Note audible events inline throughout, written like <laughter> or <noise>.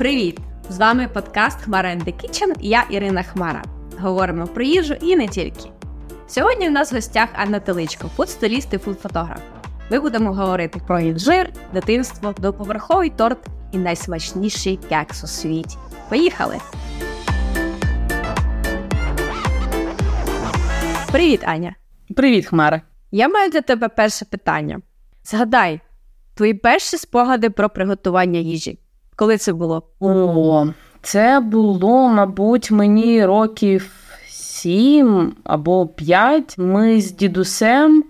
Привіт! З вами подкаст Хмара and the Kitchen і я Ірина Хмара. Говоримо про їжу і не тільки. Сьогодні в нас в гостях Анна Теличко, фудстиліст і фудфотограф. Ми будемо говорити про інжир, дитинство, доповерховий торт і найсмачніший кекс у світі. Поїхали! Привіт, Аня! Привіт, Хмара! Я маю для тебе перше питання. Згадай, твої перші спогади про приготування їжі. Коли це було? О, це було, мабуть, мені років сім або п'ять. Ми з дідусем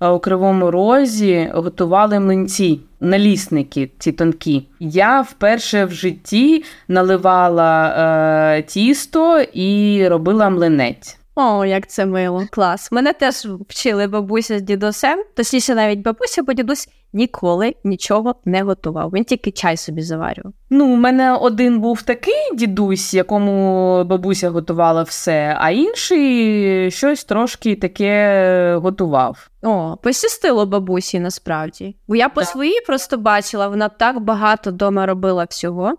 е, у Кривому Розі готували млинці, налісники, ці тонкі. Я вперше в житті наливала е, тісто і робила млинець. О, як це мило, клас. Мене теж вчили бабуся з дідусем, точніше, навіть бабуся, бо дідусь ніколи нічого не готував. Він тільки чай собі заварював. Ну, у мене один був такий дідусь, якому бабуся готувала все, а інший щось трошки таке готував. О, пощастило бабусі насправді. Бо я по своїй просто бачила, вона так багато вдома робила всього.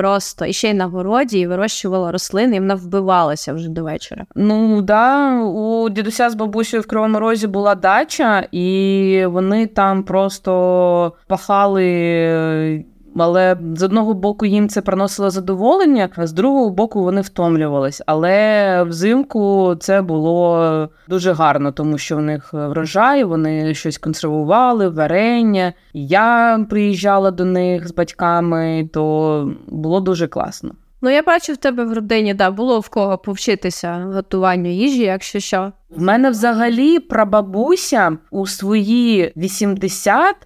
Просто і ще й на городі, і вирощувала рослини, і вона вбивалася вже до вечора. Ну да, у дідуся з бабусею в Кривому Розі була дача, і вони там просто пахали. Але з одного боку їм це приносило задоволення, а з другого боку вони втомлювались. Але взимку це було дуже гарно, тому що в них врожай, вони щось консервували, варення. Я приїжджала до них з батьками, то було дуже класно. Ну, я бачу в тебе в родині, да, було в кого повчитися готуванню їжі, якщо що. В мене взагалі прабабуся у свої 80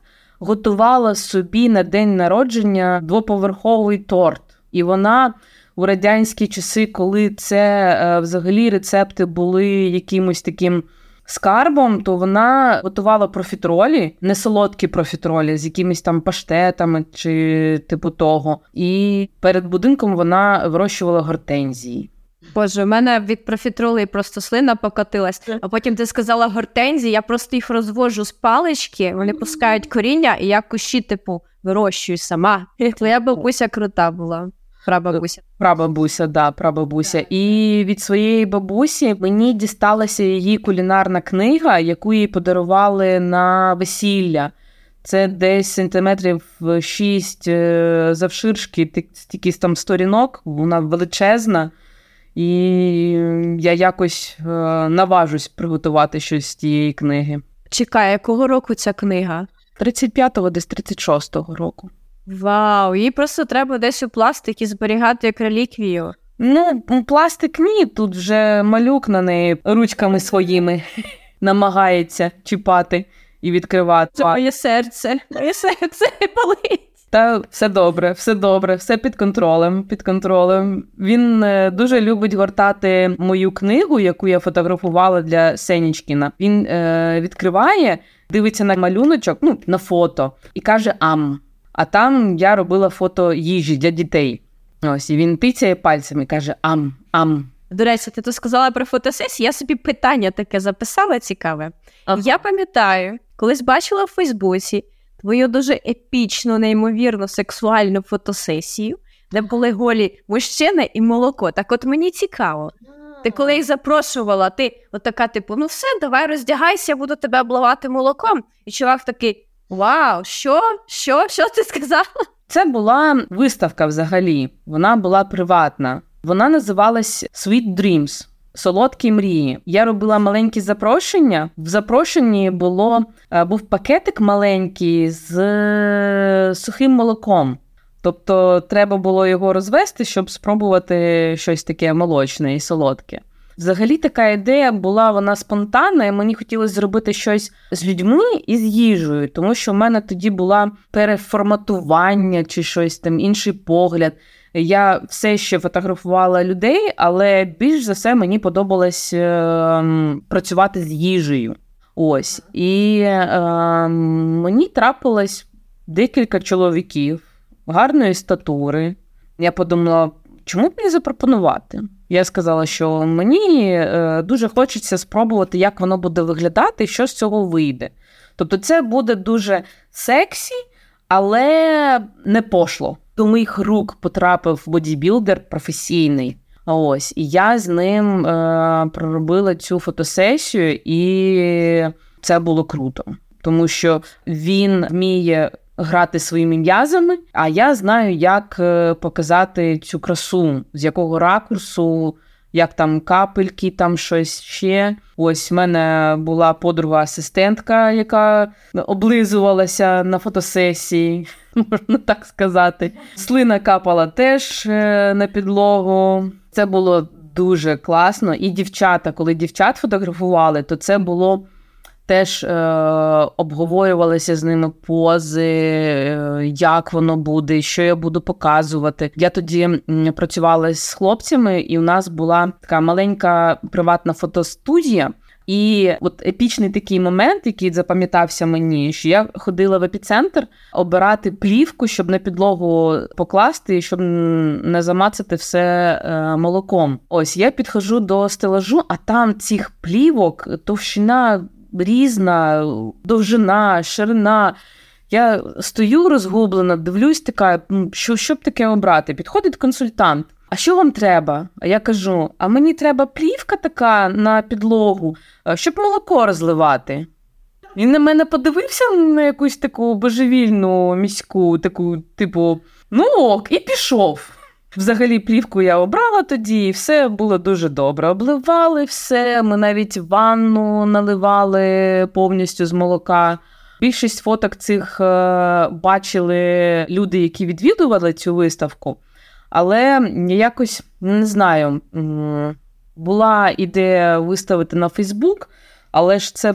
готувала собі на день народження двоповерховий торт. І вона у радянські часи, коли це е, взагалі рецепти були якимось таким скарбом, то вона готувала профітролі, не солодкі профітролі з якимись там паштетами чи типу того. І перед будинком вона вирощувала гортензії. Боже, у мене від профітролей просто слина покотилась, а потім ти сказала гортензії, я просто їх розвожу з палички, вони пускають коріння, і я кущі, типу, вирощую сама. Твоя бабуся крута була. Прабабуся. Прабабуся, да, прабабуся. І від своєї бабусі мені дісталася її кулінарна книга, яку їй подарували на весілля. Це десь сантиметрів 6 е, завширшки, стільки там сторінок, вона величезна. І я якось е, наважусь приготувати щось з тієї книги. Чекай, якого року ця книга? 35-го, десь 36-го року. Вау, її просто треба десь у пластикі зберігати як реліквію. Ну, пластик ні, тут вже малюк на неї ручками своїми <laughs> намагається чіпати і відкривати. Це моє серце, моє серце <laughs> болить. Та все добре, все добре, все під контролем. Під контролем. Він е, дуже любить гортати мою книгу, яку я фотографувала для Сенічкіна. Він е, відкриває, дивиться на малюночок, ну на фото, і каже: Ам. А там я робила фото їжі для дітей. Ось і він тицяє пальцями і каже: Ам, ам. До речі, ти тут сказала про фотосесію. Я собі питання таке записала цікаве. Ага. Я пам'ятаю, колись бачила в Фейсбуці твою дуже епічну, неймовірно сексуальну фотосесію, де були голі мужчини і молоко. Так от мені цікаво. Ти коли їх запрошувала, ти от така, типу, ну все, давай роздягайся, я буду тебе обливати молоком. І чувак такий: Вау, що? Що? Що ти сказала? Це була виставка взагалі. Вона була приватна. Вона називалась Sweet Dreams. Солодкі мрії. Я робила маленькі запрошення. В запрошенні було е, був пакетик маленький з е, сухим молоком. Тобто, треба було його розвести, щоб спробувати щось таке молочне і солодке. Взагалі, така ідея була вона спонтанна, і мені хотілося зробити щось з людьми і з їжею, тому що в мене тоді була переформатування чи щось там, інший погляд. Я все ще фотографувала людей, але більш за все мені подобалось е, працювати з їжею. Ось. І е, мені трапилось декілька чоловіків гарної статури. Я подумала, чому б не запропонувати? Я сказала, що мені е, дуже хочеться спробувати, як воно буде виглядати що з цього вийде. Тобто, це буде дуже сексі, але не пошло. До моїх рук потрапив бодібілдер професійний. Ось, і я з ним е, проробила цю фотосесію, і це було круто, тому що він вміє грати своїми м'язами, а я знаю, як е, показати цю красу, з якого ракурсу, як там капельки, там щось ще. Ось в мене була подруга-асистентка, яка облизувалася на фотосесії, <laughs> можна так сказати. Слина капала теж е, на підлогу. Це було дуже класно. І дівчата, коли дівчат фотографували, то це було теж е, обговорювалися з ними пози, е, як воно буде, що я буду показувати. Я тоді працювала з хлопцями, і у нас була така маленька приватна фотостудія. І от епічний такий момент, який запам'ятався мені, що я ходила в епіцентр обирати плівку, щоб на підлогу покласти, щоб не замацати все е, молоком. Ось я підходжу до стелажу, а там цих плівок товщина різна, довжина, ширина. Я стою розгублена, дивлюсь, така, що що б таке обрати? Підходить консультант. А що вам треба? А я кажу: а мені треба плівка така на підлогу, щоб молоко розливати. Він на мене подивився на якусь таку божевільну міську, таку, типу, ну ок, і пішов. Взагалі, плівку я обрала тоді, і все було дуже добре. Обливали все. Ми навіть ванну наливали повністю з молока. Більшість фоток цих е, бачили люди, які відвідували цю виставку. Але якось не знаю, була ідея виставити на Фейсбук, але ж це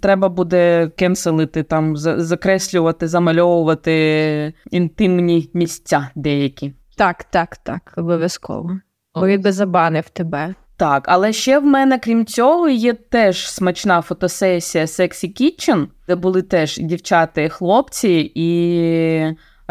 треба буде cancel ити, там, закреслювати, замальовувати інтимні місця деякі. Так, так, так, обов'язково. Бо він би забанив тебе. Так, але ще в мене, крім цього, є теж смачна фотосесія Sexy Kitchen, де були теж дівчата і хлопці, і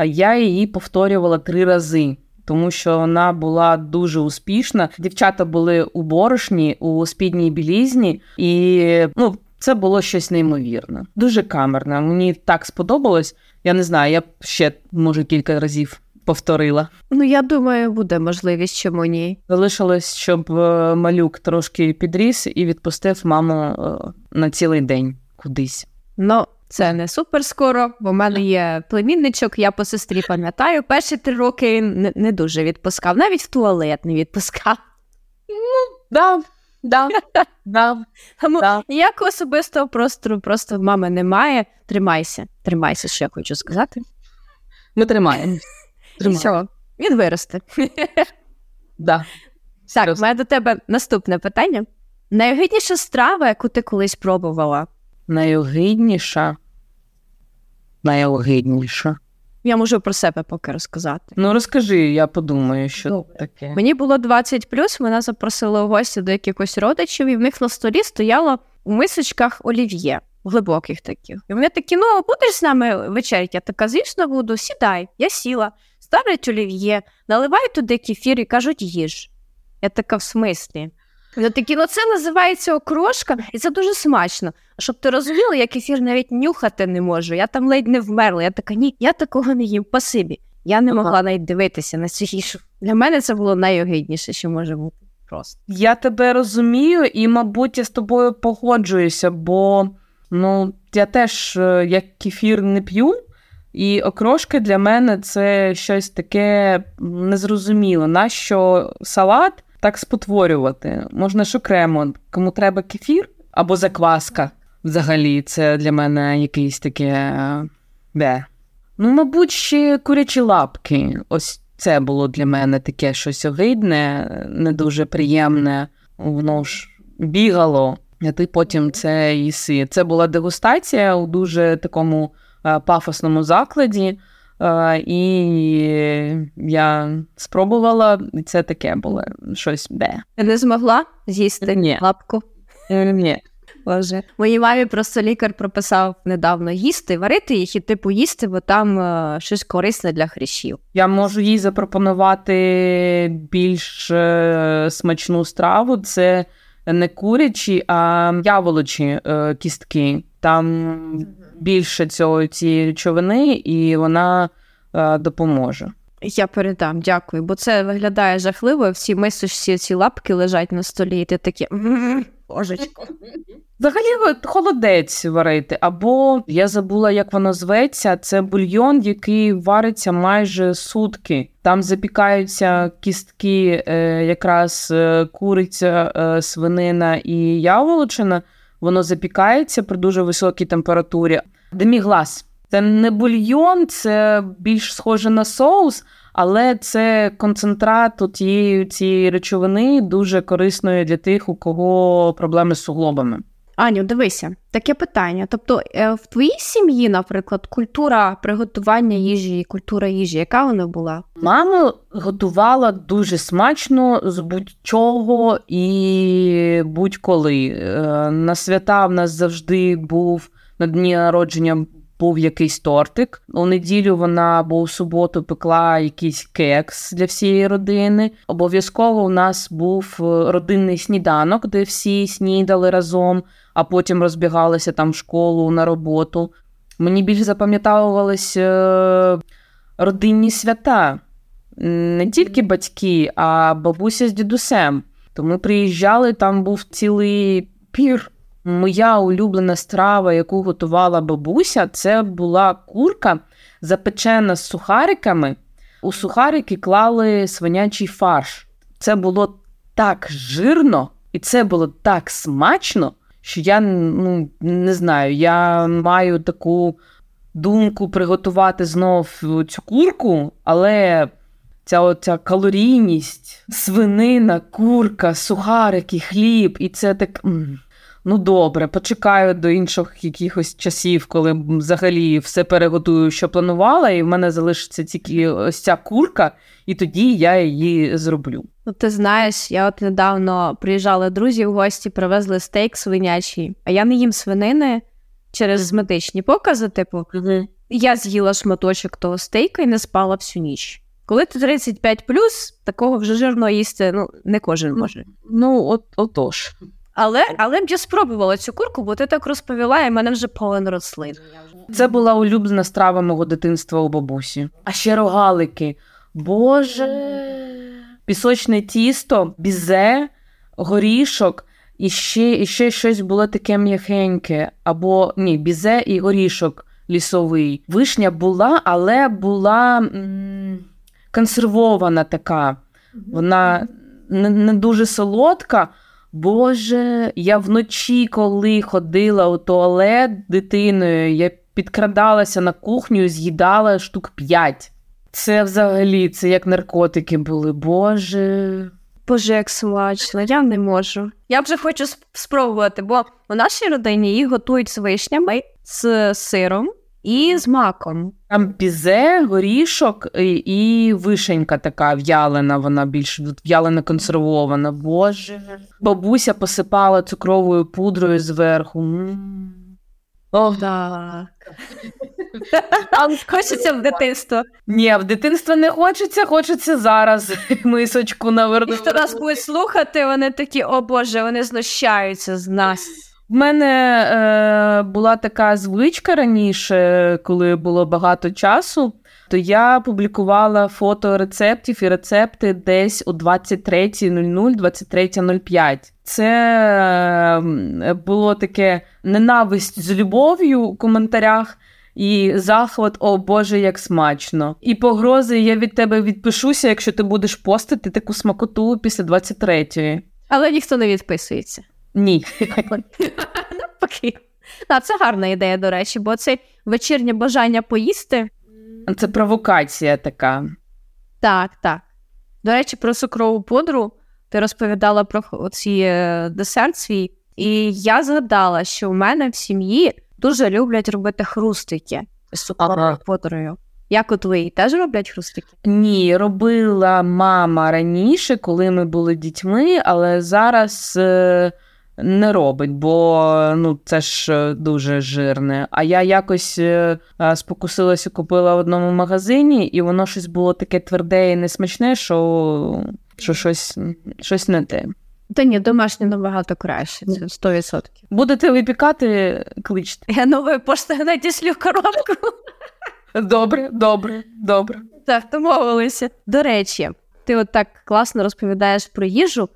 я її повторювала три рази. Тому що вона була дуже успішна. Дівчата були у борошні, у спідній білізні, і ну, це було щось неймовірне. Дуже камерне. Мені так сподобалось. Я не знаю, я ще може кілька разів повторила. Ну, я думаю, буде можливість, чому ні. Залишилось, щоб е, малюк трошки підріс і відпустив маму е, на цілий день кудись. Ну, це не супер скоро, бо в мене є племінничок, я по сестрі пам'ятаю, перші три роки не, не дуже відпускав, навіть в туалет не відпускав. Ну, да. Да, да, <laughs> Тому да. ніякого особистого простору просто в мами немає. Тримайся, тримайся, що я хочу сказати. Ми тримаємось. Все, він виросте. Да. Так, у мене до тебе наступне питання. Найогидніша страва, яку ти колись пробувала? Найогидніша? Найогидніша. Я можу про себе поки розказати. Ну, розкажи, я подумаю, що Добре. таке. Мені було 20 плюс, мене запросили у гості до якихось родичів, і в них на столі стояло у мисочках олів'є глибоких таких. І вони такі: ну, будеш з нами вечерять? Я така, звісно, буду, сідай. Я сіла, ставлять олів'є, наливають туди кефір і кажуть, їж. Я така в смислі. Вони такі, ну це називається окрошка, і це дуже смачно. Щоб ти розуміла, я кефір навіть нюхати не можу. Я там ледь не вмерла. Я така, ні, я такого не їм, пасибі. Я не могла навіть дивитися на цю їжу. Для мене це було найогидніше, що може бути. Просто. Я тебе розумію, і, мабуть, я з тобою погоджуюся, бо Ну, я теж е, як кефір не п'ю, і окрошки для мене це щось таке незрозуміле. Нащо салат так спотворювати? Можна ж окремо, кому треба кефір або закваска. Взагалі, це для мене якесь таке. Де? Ну, мабуть, ще курячі лапки. Ось це було для мене таке щось огидне, не дуже приємне. Воно ж бігало а ти потім це їси. Це була дегустація у дуже такому пафосному закладі. Uh, і я спробувала, і це таке було щось бе. Не змогла з'їсти Ні. лапку? Ні. Боже. Моїй мамі просто лікар прописав недавно їсти, варити їх і типу їсти, бо там uh, щось корисне для хрящів. Я можу їй запропонувати більш uh, смачну страву. Це не курячі, а яволочі е, кістки. Там більше цього цієї речовини, і вона е, допоможе. Я передам, дякую, бо це виглядає жахливо. Всі мисочці, ці лапки лежать на столі, і ти такі божечко. Взагалі холодець варити, або я забула, як воно зветься. Це бульйон, який вариться майже сутки. Там запікаються кістки, е, якраз е, куриця, свинина і яволочина. Воно запікається при дуже високій температурі. Деміглас. Це не бульйон, це більш схоже на соус, але це концентрат тієї цієї речовини дуже корисної для тих, у кого проблеми з суглобами. Аню, дивися, таке питання. Тобто, е, в твоїй сім'ї, наприклад, культура приготування їжі, культура їжі, яка вона була? Мама готувала дуже смачно з будь-чого і будь-коли. Е, на свята в нас завжди був на дні народження. Був якийсь тортик. У неділю вона або у суботу пекла якийсь кекс для всієї родини. Обов'язково у нас був е, родинний сніданок, де всі снідали разом а потім розбігалися там в школу на роботу. Мені більш запам'ятовувалися е, родинні свята, не тільки батьки, а бабуся з дідусем. То ми приїжджали, там був цілий пір. Моя улюблена страва, яку готувала бабуся, це була курка, запечена з сухариками. У сухарики клали свинячий фарш. Це було так жирно, і це було так смачно що я ну, не знаю, я маю таку думку приготувати знов цю курку, але ця оця калорійність, свинина, курка, сухарики, хліб, і це так. Ну, добре, почекаю до інших якихось часів, коли взагалі все переготую, що планувала, і в мене залишиться тільки ось ця курка, і тоді я її зроблю. Ну, ти знаєш, я от недавно приїжджала друзі в гості, привезли стейк свинячий, а я не їм свинини через медичні покази. Типу, я з'їла шматочок того стейка і не спала всю ніч. Коли ти 35 такого вже жирно їсти ну, не кожен може. Ну, от отож. Але але б я спробувала цю курку, бо ти так розповіла, і мене вже полен рослин. Це була улюблена страва мого дитинства у бабусі. А ще рогалики. Боже, пісочне тісто, бізе, горішок, і ще і ще щось було таке м'яхеньке. Або ні, бізе і горішок лісовий. Вишня була, але була м- консервована така. Вона не, не дуже солодка. Боже, я вночі, коли ходила у туалет дитиною, я підкрадалася на кухню і з'їдала штук п'ять. Це взагалі це як наркотики були. Боже. Боже, як смачно, я не можу. Я вже хочу спробувати, бо у нашій родині їх готують з вишнями, з сиром і з маком. Там пізе, горішок і, і вишенька така в'ялена, вона більш в'ялена консервована. Боже. Бабуся посипала цукровою пудрою зверху. О, так. Хочеться в дитинство. Ні, в дитинство не хочеться, хочеться зараз <laughs> мисочку навернути. Хто нас буде слухати, вони такі, о Боже, вони знущаються з нас. В мене е, була така звичка раніше, коли було багато часу, то я публікувала фото рецептів і рецепти десь у 23.00, 23.05. Це е, було таке ненависть з любов'ю у коментарях. І захват, о Боже, як смачно. І погрози я від тебе відпишуся, якщо ти будеш постити таку смакоту після 23-ї. Але ніхто не відписується. Ні. <laughs> Навпаки. Так, це гарна ідея, до речі, бо це вечірнє бажання поїсти. Це провокація така. Так, так. До речі, про цукрову пудру ти розповідала про е, десерт свій, і я згадала, що в мене в сім'ї дуже люблять робити хрустики з цукровою ага. пудрою. Як у твої теж роблять хрустики? Ні, робила мама раніше, коли ми були дітьми, але зараз е, не робить, бо ну, це ж е, дуже жирне. А я якось е, спокусилася, купила в одному магазині, і воно щось було таке тверде і несмачне, що що щось щось не те. Та ні, домашнє набагато краще, це 100%. Будете випікати, кличте. Я новою поштою надішлю коробку. Добре, добре, добре. Так, домовилися. До речі, ти от так класно розповідаєш про їжу.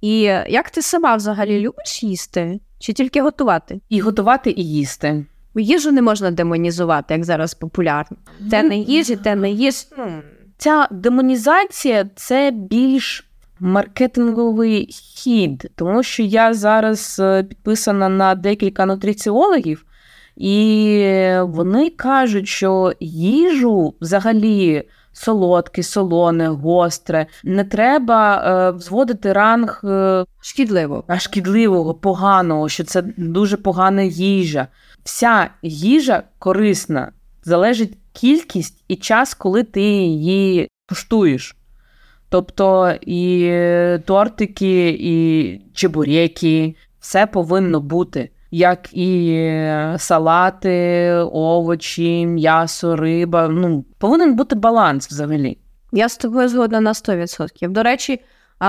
І як ти сама взагалі любиш їсти? Чи тільки готувати? І готувати, і їсти. Їжу не можна демонізувати, як зараз популярно. Те не їжі, те не їж. Ця демонізація це більш маркетинговий хід, тому що я зараз е, підписана на декілька нутриціологів, і вони кажуть, що їжу взагалі. Солодке, солоне, гостре. Не треба е, взводити ранг е, шкідливого, шкідливого, поганого, що це дуже погана їжа. Вся їжа корисна, залежить кількість і час, коли ти її куштуєш. Тобто і тортики, і чебуреки, все повинно бути. Як і салати, овочі, м'ясо, риба. Ну, повинен бути баланс взагалі. Я з тобою згодна на 100%. До речі,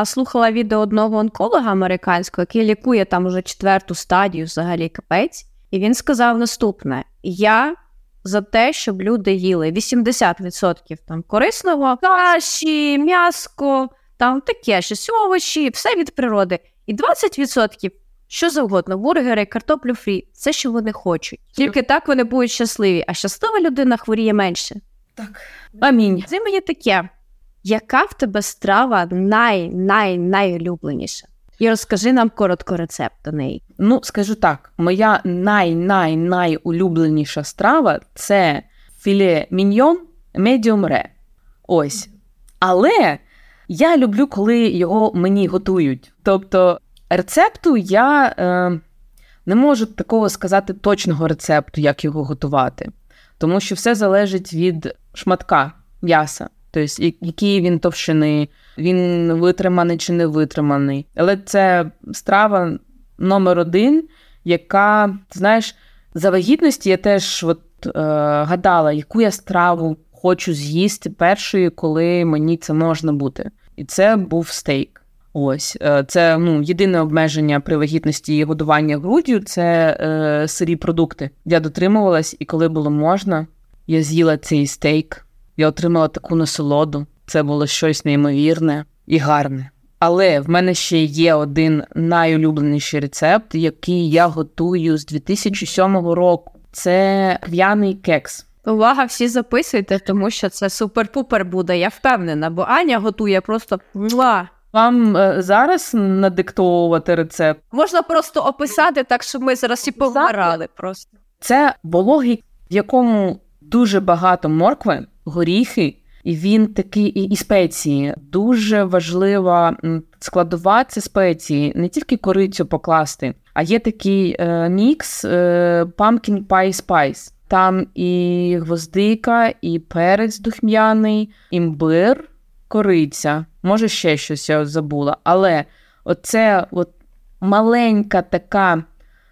слухала відео одного онколога американського, який лікує там уже четверту стадію, взагалі капець, і він сказав наступне: я за те, щоб люди їли 80% там корисного, каші, м'яско, там таке щось овочі, все від природи. І 20% що завгодно, бургери, картоплю фрі, все, що вони хочуть. Тільки так вони будуть щасливі, а щаслива людина хворіє менше. Так. Амінь. Це мені таке. Яка в тебе страва най-най-найулюбленіша? І розкажи нам коротко рецепт до неї. Ну, скажу так: моя най-най-найулюбленіша страва це філе міньйон медіум ре. Ось. Але я люблю, коли його мені готують. Тобто рецепту я е, не можу такого сказати точного рецепту, як його готувати. Тому що все залежить від шматка м'яса. Тобто, які він товщини, він витриманий чи не витриманий. Але це страва номер один, яка, знаєш, за вагітності я теж от, е, гадала, яку я страву хочу з'їсти першою, коли мені це можна бути. І це був стейк. Ось е, це ну, єдине обмеження при вагітності і годування груддю це е, сирі продукти. Я дотримувалась, і коли було можна, я з'їла цей стейк. Я отримала таку насолоду. Це було щось неймовірне і гарне. Але в мене ще є один найулюбленіший рецепт, який я готую з 2007 року. Це кв'яний кекс. Увага, всі записуйте, тому що це супер-пупер буде, я впевнена, бо Аня готує просто муа. Вам е, зараз надиктовувати рецепт? Можна просто описати так, щоб ми зараз і повмирали просто. Це вологий, в якому дуже багато моркви, горіхи, і він такий і, і спеції. Дуже важлива складова це спеції, не тільки корицю покласти, а є такий е, мікс е, pumpkin pie spice. Там і гвоздика, і перець духм'яний, імбир, кориця. Може, ще щось я забула. Але оце от маленька така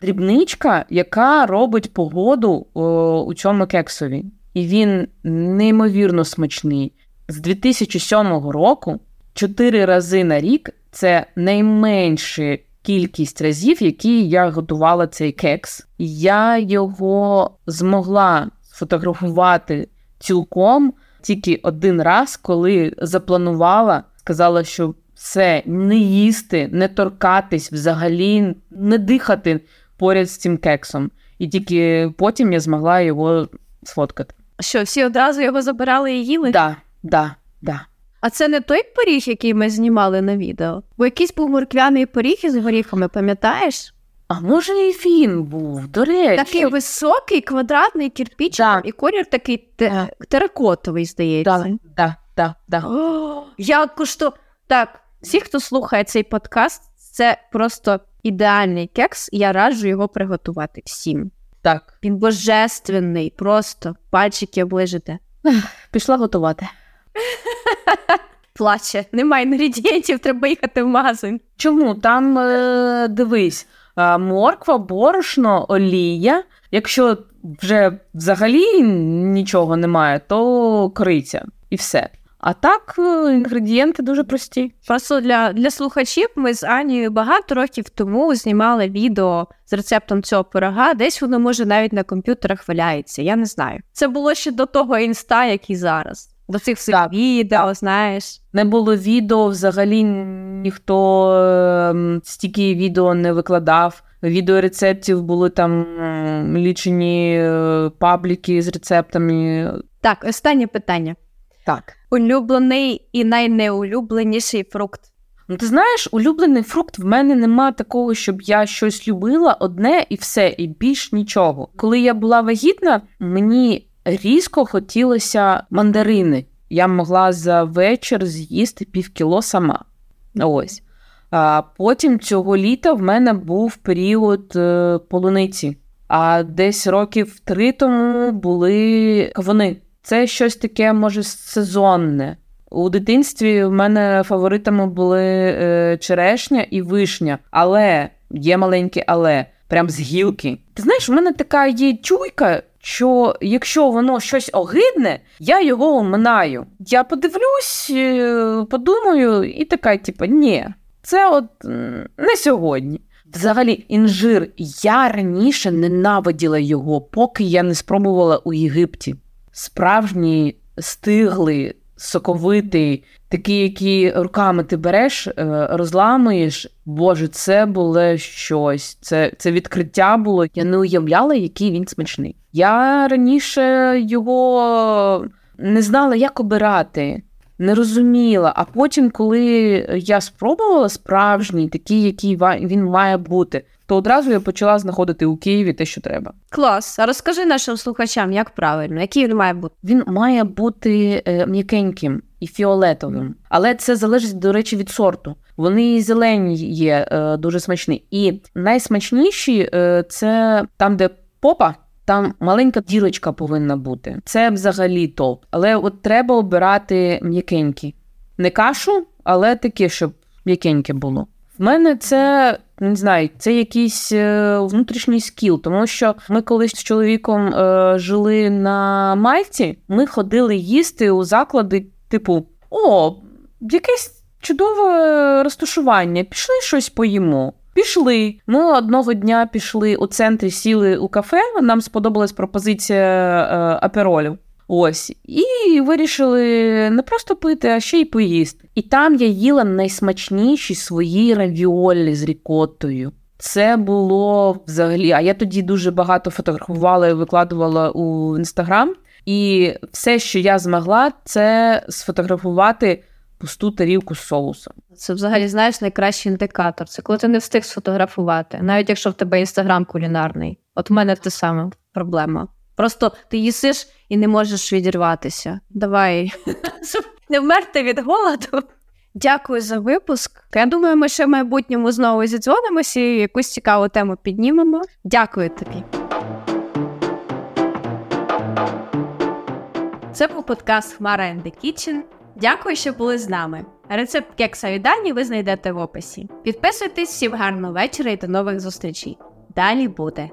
дрібничка, яка робить погоду о, у цьому кексові і він неймовірно смачний. З 2007 року чотири рази на рік це найменша кількість разів, які я готувала цей кекс. Я його змогла сфотографувати цілком тільки один раз, коли запланувала, сказала, що все, не їсти, не торкатись взагалі, не дихати поряд з цим кексом. І тільки потім я змогла його сфоткати. Що, всі одразу його забирали і їли? Да, да, да. А це не той пиріг, який ми знімали на відео? Бо якийсь був морквяний пиріг із горіхами, пам'ятаєш? А може і він був, до речі. Такий високий, квадратний кирпіч, да. і колір такий те... теракотовий, здається. Так, да, да, да, О, я кушту... Так, всі, хто слухає цей подкаст, це просто ідеальний кекс, і я раджу його приготувати всім. Так. Він божественний, просто пальчики оближите. <sighs> Пішла готувати. <laughs> Плаче, немає інгредієнтів, треба їхати в магазин. Чому? Там е, дивись, морква, борошно, олія. Якщо вже взагалі нічого немає, то кориця і все. А так, е, інгредієнти дуже прості. Просто для для слухачів ми з Анією багато років тому знімали відео з рецептом цього пирога. Десь воно може навіть на комп'ютерах валяється. Я не знаю. Це було ще до того інста, як і зараз. До цих всіх так, відео, знаєш. Не було відео, взагалі ніхто е, стільки відео не викладав. Відеорецептів були там лічені е, пабліки з рецептами. Так, останнє питання. Так. Улюблений і найнеулюбленіший фрукт. Ну, ти знаєш, улюблений фрукт в мене нема такого, щоб я щось любила одне і все, і більш нічого. Коли я була вагітна, мені різко хотілося мандарини. Я могла за вечір з'їсти півкіло сама. Ось. А Потім цього літа в мене був період е, полуниці. А десь років три тому були кавуни. Це щось таке, може, сезонне. У дитинстві в мене фаворитами були е, черешня і вишня, але є маленьке але, прям з гілки. Ти знаєш, у мене така є чуйка, що якщо воно щось огидне, я його оминаю. Я подивлюсь, е, подумаю, і така, типу, ні, це от не сьогодні. Взагалі, інжир. Я раніше ненавиділа його, поки я не спробувала у Єгипті. Справжній стиглий, соковитий, такий, який руками ти береш, е, розламуєш. Боже, це було щось. Це це відкриття було. Я не уявляла, який він смачний. Я раніше його не знала, як обирати не розуміла. А потім, коли я спробувала справжній, такий, який він має бути, то одразу я почала знаходити у Києві те, що треба. Клас. А розкажи нашим слухачам, як правильно, який він має бути? Він має бути е, м'якеньким і фіолетовим, але це залежить, до речі, від сорту. Вони зелені є е, дуже смачні. І найсмачніші е, це там, де попа. Там маленька дірочка повинна бути. Це взагалі топ. Але от треба обирати м'якенькі. Не кашу, але таке, щоб м'якеньке було. В мене це не знаю, це якийсь е, внутрішній скіл, тому що ми колись з чоловіком е, жили на Мальті. Ми ходили їсти у заклади, типу, о, якесь чудове розташування, пішли щось поїмо. Пішли. Ми одного дня пішли у центрі, сіли у кафе. Нам сподобалась пропозиція е, аперолів. Ось, і вирішили не просто пити, а ще й поїсти. І там я їла найсмачніші свої равіолі з рікоттою. Це було взагалі. А я тоді дуже багато фотографувала і викладувала у інстаграм. І все, що я змогла, це сфотографувати пусту тарілку з соусом. Це взагалі знаєш найкращий індикатор. Це коли ти не встиг сфотографувати, навіть якщо в тебе інстаграм кулінарний. От в мене те саме проблема. Просто ти їсиш і не можеш відірватися. Давай <laughs> не вмерти від голоду. Дякую за випуск. Я думаю, ми ще в майбутньому знову зідзвонимося і якусь цікаву тему піднімемо. Дякую тобі. Це був подкаст Хмара and the Kitchen. Дякую, що були з нами. Рецепт кекса від Дані ви знайдете в описі. Підписуйтесь, всім гарного вечора і до нових зустрічей. Далі буде.